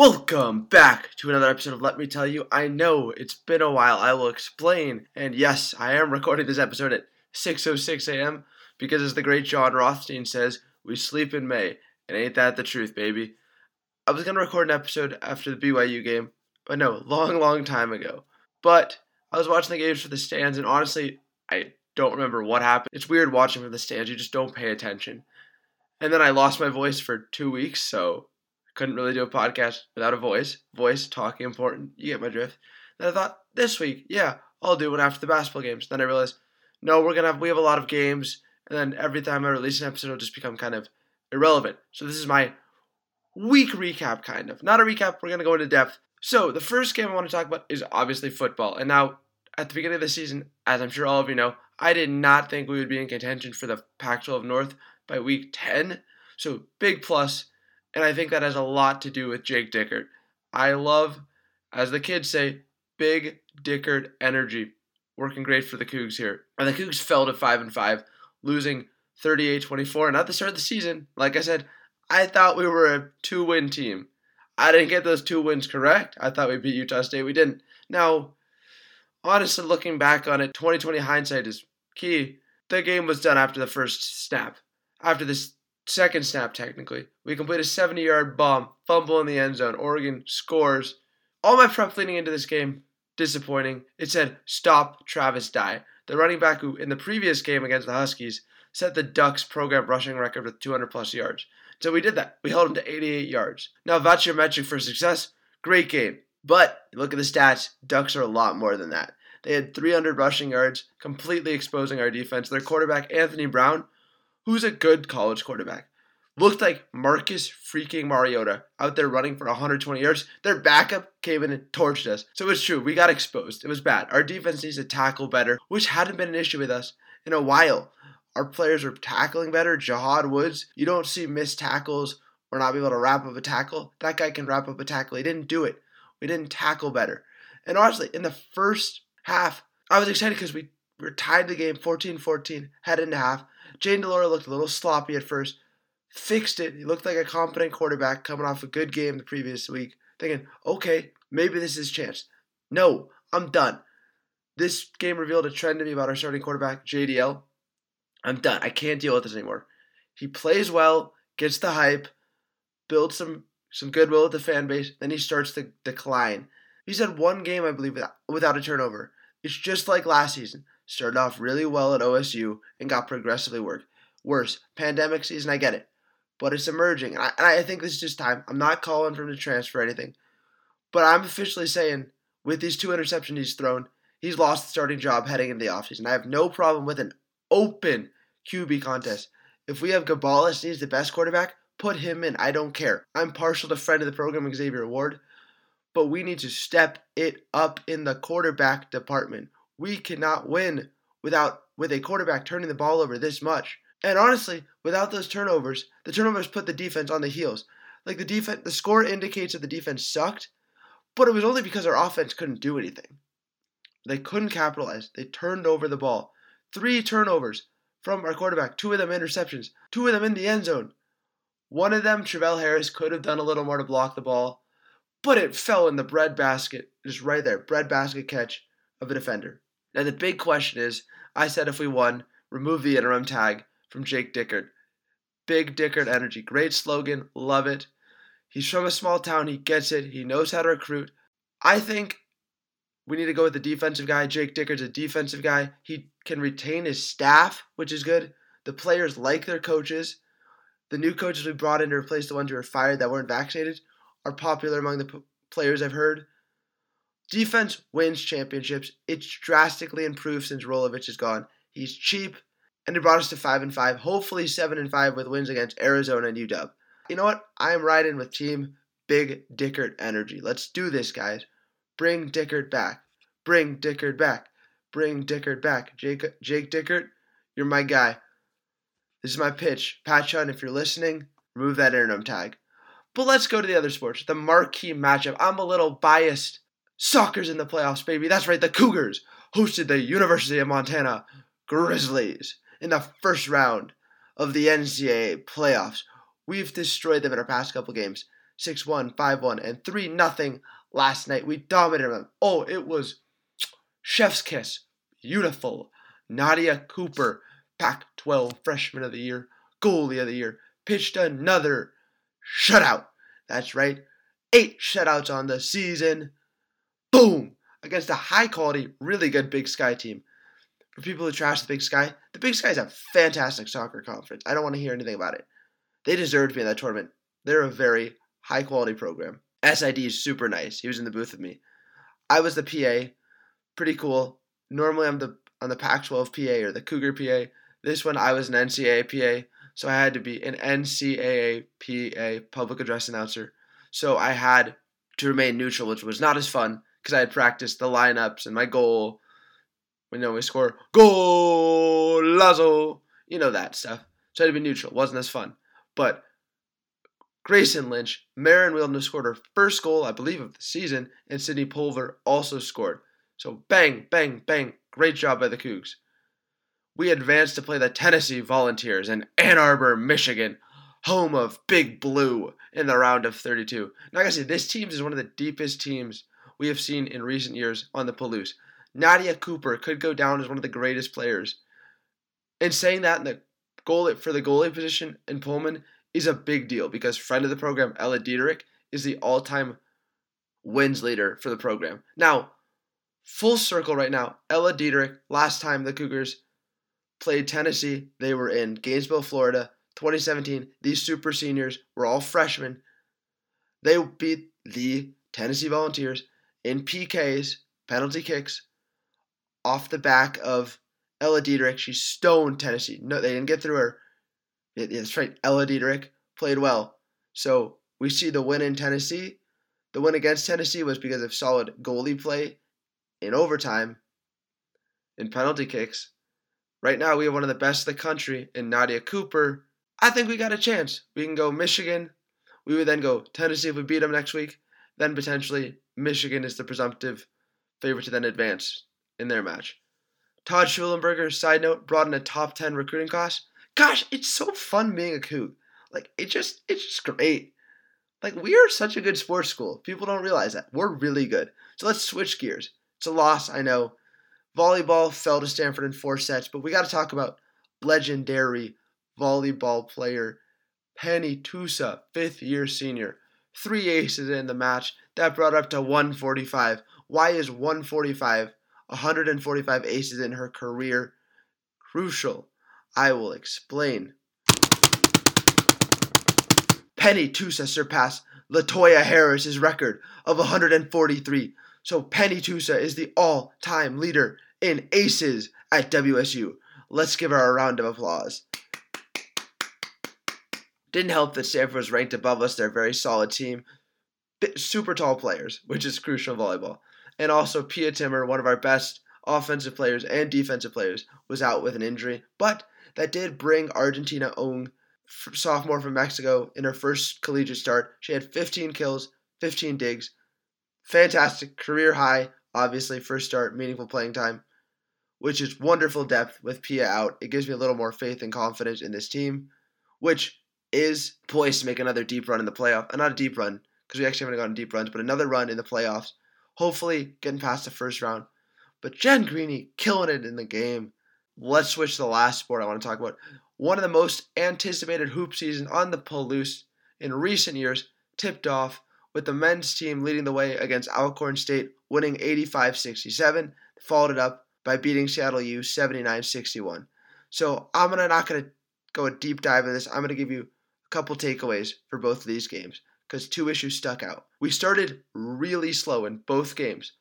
Welcome back to another episode of Let Me Tell You. I know it's been a while. I will explain. And yes, I am recording this episode at 6:06 a.m. because as the great John Rothstein says, we sleep in May. And ain't that the truth, baby? I was going to record an episode after the BYU game, but no, long long time ago. But I was watching the games for the stands and honestly, I don't remember what happened. It's weird watching from the stands. You just don't pay attention. And then I lost my voice for 2 weeks, so couldn't really do a podcast without a voice. Voice, talking important. You get my drift. Then I thought, this week, yeah, I'll do one after the basketball games. Then I realized, no, we're gonna have we have a lot of games, and then every time I release an episode, it'll just become kind of irrelevant. So this is my week recap, kind of. Not a recap. We're gonna go into depth. So the first game I want to talk about is obviously football. And now, at the beginning of the season, as I'm sure all of you know, I did not think we would be in contention for the Pac-12 North by week 10. So big plus and I think that has a lot to do with Jake Dickert. I love, as the kids say, big Dickert energy. Working great for the Cougs here. And the Cougs fell to 5 and 5, losing 38 24. And at the start of the season, like I said, I thought we were a two win team. I didn't get those two wins correct. I thought we beat Utah State. We didn't. Now, honestly, looking back on it, 2020 hindsight is key. The game was done after the first snap. After this second snap technically. We complete a 70 yard bomb, fumble in the end zone. Oregon scores. All my prep leading into this game, disappointing. It said, stop Travis Dye. The running back who, in the previous game against the Huskies, set the Ducks program rushing record with 200 plus yards. So we did that. We held him to 88 yards. Now, that's your metric for success. Great game. But look at the stats. Ducks are a lot more than that. They had 300 rushing yards, completely exposing our defense. Their quarterback, Anthony Brown, who's a good college quarterback. Looked like Marcus freaking Mariota out there running for 120 yards. Their backup came in and torched us. So it's true, we got exposed. It was bad. Our defense needs to tackle better, which hadn't been an issue with us in a while. Our players are tackling better. Jahad Woods, you don't see missed tackles or not be able to wrap up a tackle. That guy can wrap up a tackle. He didn't do it. We didn't tackle better. And honestly, in the first half, I was excited because we were tied the game 14 14, head into half. Jayden de Laura looked a little sloppy at first, fixed it. He looked like a competent quarterback coming off a good game the previous week, thinking, okay, maybe this is chance. No, I'm done. This game revealed a trend to me about our starting quarterback, JDL. I'm done. I can't deal with this anymore. He plays well, gets the hype, builds some some goodwill with the fan base, then he starts to decline. He's had one game, I believe, without a turnover. It's just like last season started off really well at OSU and got progressively worse. Pandemic season, I get it. But it's emerging. And I, and I think this is just time. I'm not calling for him to transfer or anything. But I'm officially saying, with these two interceptions he's thrown, he's lost the starting job heading into the offseason. I have no problem with an open QB contest. If we have Gabalis he's the best quarterback, put him in. I don't care. I'm partial to friend of the program, Xavier Ward. But we need to step it up in the quarterback department we cannot win without with a quarterback turning the ball over this much. And honestly, without those turnovers, the turnovers put the defense on the heels. Like the defense, the score indicates that the defense sucked, but it was only because our offense couldn't do anything. They couldn't capitalize. They turned over the ball. Three turnovers from our quarterback, two of them interceptions, two of them in the end zone. One of them, Travell Harris, could have done a little more to block the ball, but it fell in the bread basket, just right there, bread basket catch of a defender. Now, the big question is I said if we won, remove the interim tag from Jake Dickert. Big Dickert energy. Great slogan. Love it. He's from a small town. He gets it. He knows how to recruit. I think we need to go with the defensive guy. Jake Dickert's a defensive guy. He can retain his staff, which is good. The players like their coaches. The new coaches we brought in to replace the ones who were fired that weren't vaccinated are popular among the p- players I've heard. Defense wins championships. It's drastically improved since Rolovich is gone. He's cheap, and it brought us to five and five. Hopefully seven and five with wins against Arizona and UW. You know what? I am riding with Team Big Dickert energy. Let's do this, guys. Bring Dickert back. Bring Dickert back. Bring Dickert back. Jake Jake Dickert, you're my guy. This is my pitch. Pat Chun, if you're listening, remove that interim tag. But let's go to the other sports. The marquee matchup. I'm a little biased Soccer's in the playoffs, baby. That's right, the Cougars hosted the University of Montana Grizzlies in the first round of the NCAA playoffs. We've destroyed them in our past couple games 6 1, 5 1, and 3 0 last night. We dominated them. Oh, it was chef's kiss. Beautiful. Nadia Cooper, Pac 12 Freshman of the Year, Goalie of the Year, pitched another shutout. That's right. Eight shutouts on the season. Boom! Against a high quality, really good Big Sky team. For people who trash the Big Sky, the Big Sky is a fantastic soccer conference. I don't want to hear anything about it. They deserve to be in that tournament. They're a very high quality program. SID is super nice. He was in the booth with me. I was the PA. Pretty cool. Normally I'm the on the Pac-12 PA or the Cougar PA. This one I was an NCAA PA, so I had to be an NCAA PA public address announcer. So I had to remain neutral, which was not as fun because I had practiced the lineups and my goal. We know we score goal Lazo, you know that stuff. So I had to be neutral. wasn't as fun, but Grayson Lynch, Marin Wilderness scored her first goal, I believe, of the season, and Sydney Pulver also scored. So bang, bang, bang. Great job by the Cougs. We advanced to play the Tennessee Volunteers in Ann Arbor, Michigan, home of Big Blue in the round of 32. Now, I gotta say, this team is one of the deepest teams we have seen in recent years on the Palouse. Nadia Cooper could go down as one of the greatest players. And saying that in the goal for the goalie position in Pullman is a big deal because friend of the program, Ella Dieterich, is the all-time wins leader for the program. Now, full circle right now, Ella Dieterich, last time the Cougars played Tennessee, they were in Gainesville, Florida, 2017. These super seniors were all freshmen. They beat the Tennessee Volunteers in PKs, penalty kicks, off the back of Ella Dieterich. She stoned Tennessee. No, they didn't get through her. That's right. Ella Dieterich played well. So we see the win in Tennessee. The win against Tennessee was because of solid goalie play in overtime, in penalty kicks. Right now, we have one of the best in the country in Nadia Cooper. I think we got a chance. We can go Michigan. We would then go Tennessee if we beat them next week. Then potentially Michigan is the presumptive favorite to then advance in their match. Todd Shulenberger, side note, brought in a top 10 recruiting class. Gosh, it's so fun being a Coug. Like, it just, it's just great. Like, we are such a good sports school. People don't realize that. We're really good. So let's switch gears. It's a loss, I know. Volleyball fell to Stanford in four sets, but we got to talk about legendary volleyball player Penny Tusa, fifth year senior. Three aces in the match. That brought up to 145. Why is 145, 145 aces in her career crucial? I will explain. Penny Tusa surpassed Latoya Harris's record of 143 so Penny Tusa is the all time leader in aces at WSU. Let's give her a round of applause. Didn't help that Stanford was ranked above us. They're a very solid team. Super tall players, which is crucial in volleyball. And also, Pia Timmer, one of our best offensive players and defensive players, was out with an injury. But that did bring Argentina Ung, sophomore from Mexico, in her first collegiate start. She had 15 kills, 15 digs, fantastic career high, obviously, first start, meaningful playing time, which is wonderful depth with Pia out. It gives me a little more faith and confidence in this team, which is poised to make another deep run in the playoff. And uh, not a deep run, because we actually haven't gotten deep runs, but another run in the playoffs. Hopefully, getting past the first round. But Jen Greeny killing it in the game. Let's switch to the last sport I want to talk about. One of the most anticipated hoop seasons on the Palouse in recent years tipped off with the men's team leading the way against Alcorn State, winning 85 67. Followed it up by beating Seattle U 79 61. So I'm gonna not going to go a deep dive in this. I'm going to give you a couple takeaways for both of these games because two issues stuck out. We started really slow in both games.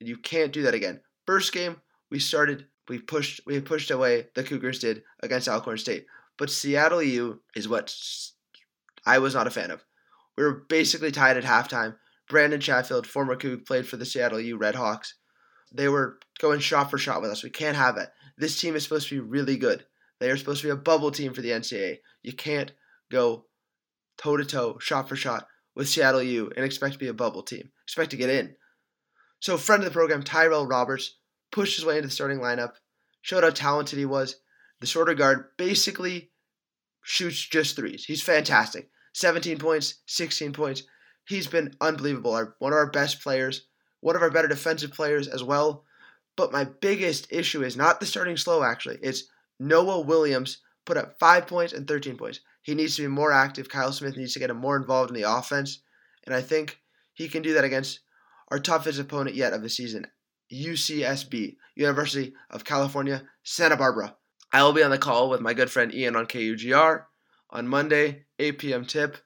You can't do that again. First game, we started, we pushed, we pushed away. The Cougars did against Alcorn State, but Seattle U is what I was not a fan of. We were basically tied at halftime. Brandon Chatfield, former Coug, played for the Seattle U Redhawks. They were going shot for shot with us. We can't have it. This team is supposed to be really good. They are supposed to be a bubble team for the NCAA. You can't go toe to toe, shot for shot with Seattle U and expect to be a bubble team. Expect to get in. So, friend of the program, Tyrell Roberts, pushed his way into the starting lineup, showed how talented he was. The shorter guard basically shoots just threes. He's fantastic. 17 points, 16 points, He's been unbelievable. Our, one of our best players, one of our better defensive players as well. But my biggest issue is not the starting slow, actually. It's Noah Williams put up 5 points and 13 points. He needs to be more active. Kyle Smith needs to get him more involved in the offense. And I think he can do that against our toughest opponent yet of the season, UCSB, University of California, Santa Barbara. I will be on the call with my good friend Ian on KUGR on Monday, 8 p.m. tip.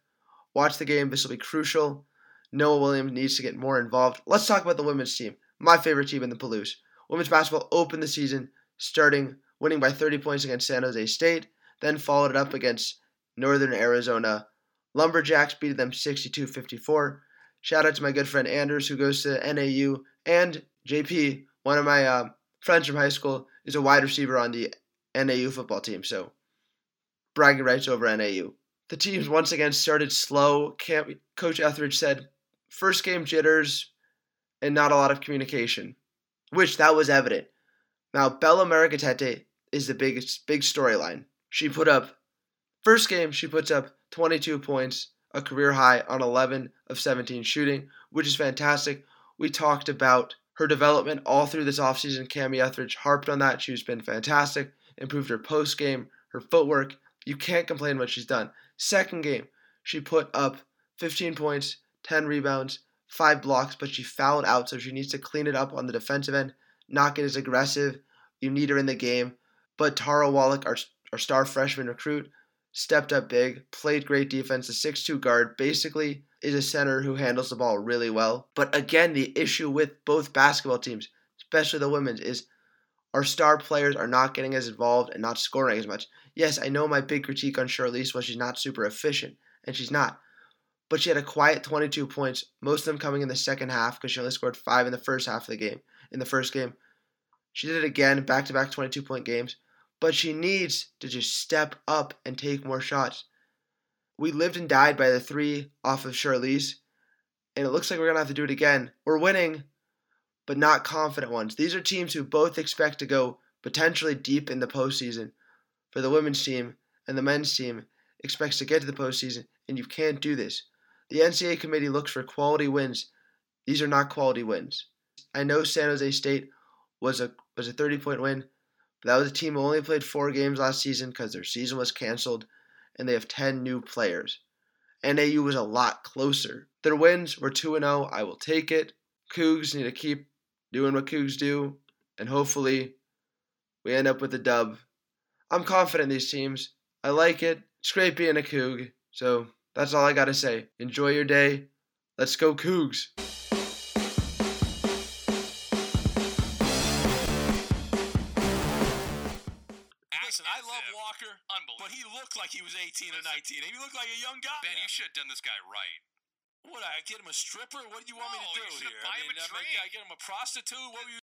Watch the game. This will be crucial. Noah Williams needs to get more involved. Let's talk about the women's team, my favorite team in the Palouse. Women's basketball opened the season starting winning by 30 points against San Jose State, then followed it up against Northern Arizona Lumberjacks, beat them 62 54. Shout out to my good friend Anders, who goes to NAU, and JP, one of my uh, friends from high school, is a wide receiver on the NAU football team. So, bragging rights over NAU. The teams hmm. once again started slow. Camp, Coach Ethridge said, first game jitters and not a lot of communication, which that was evident. Now, Bella Murekatete is the biggest big storyline. She put up first game she puts up 22 points, a career high on 11 of 17 shooting, which is fantastic. We talked about her development all through this offseason. Kamie Ethridge harped on that. She's been fantastic, improved her post game, her footwork. You can't complain what she's done. Second game, she put up 15 points, 10 rebounds, 5 blocks, but she fouled out, so she needs to clean it up on the defensive end, not get as aggressive. You need her in the game. But Tara Wallack, our, our star freshman recruit, stepped up big, played great defense. The 6'2 guard basically is a center who handles the ball really well. But again, the issue with both basketball teams, especially the women's, is our star players are not getting as involved and not scoring as much. Yes, I know my big critique on Charlisse was she's not super efficient, and she's not. But she had a quiet 22 points, most of them coming in the second half because she only scored five in the first half of the game. In the first game, she did it again, back to back 22 point games but she needs to just step up and take more shots. We lived and died by the three off of Charlisse, and it looks like we're going to have to do it again. We're winning, but not confident ones. These are teams who both expect to go potentially deep in the postseason. For the women's team and the men's team expects to get to the postseason, and you can't do this. The NCAA committee looks for quality wins. These are not quality wins. I know San Jose State was a was a 30 point win, but that was a team who only played four games last season because their season was canceled, and they have 10 new players. NAU was a lot closer. Their wins were 2 0. I will take it. Cougs need to keep doing what Cougs do, and hopefully we end up with a dub. I'm confident in these teams. I like it. It's great being a Coug. So that's all I got to say. Enjoy your day. Let's go, Cougs. Listen, I love Walker, but he looked like he was 18 or 19. He looked like a young guy. Ben, you should have done this guy right. What, I get him a stripper? What do you want no, me to do here? I mean, I, drink. I get him a prostitute? What were you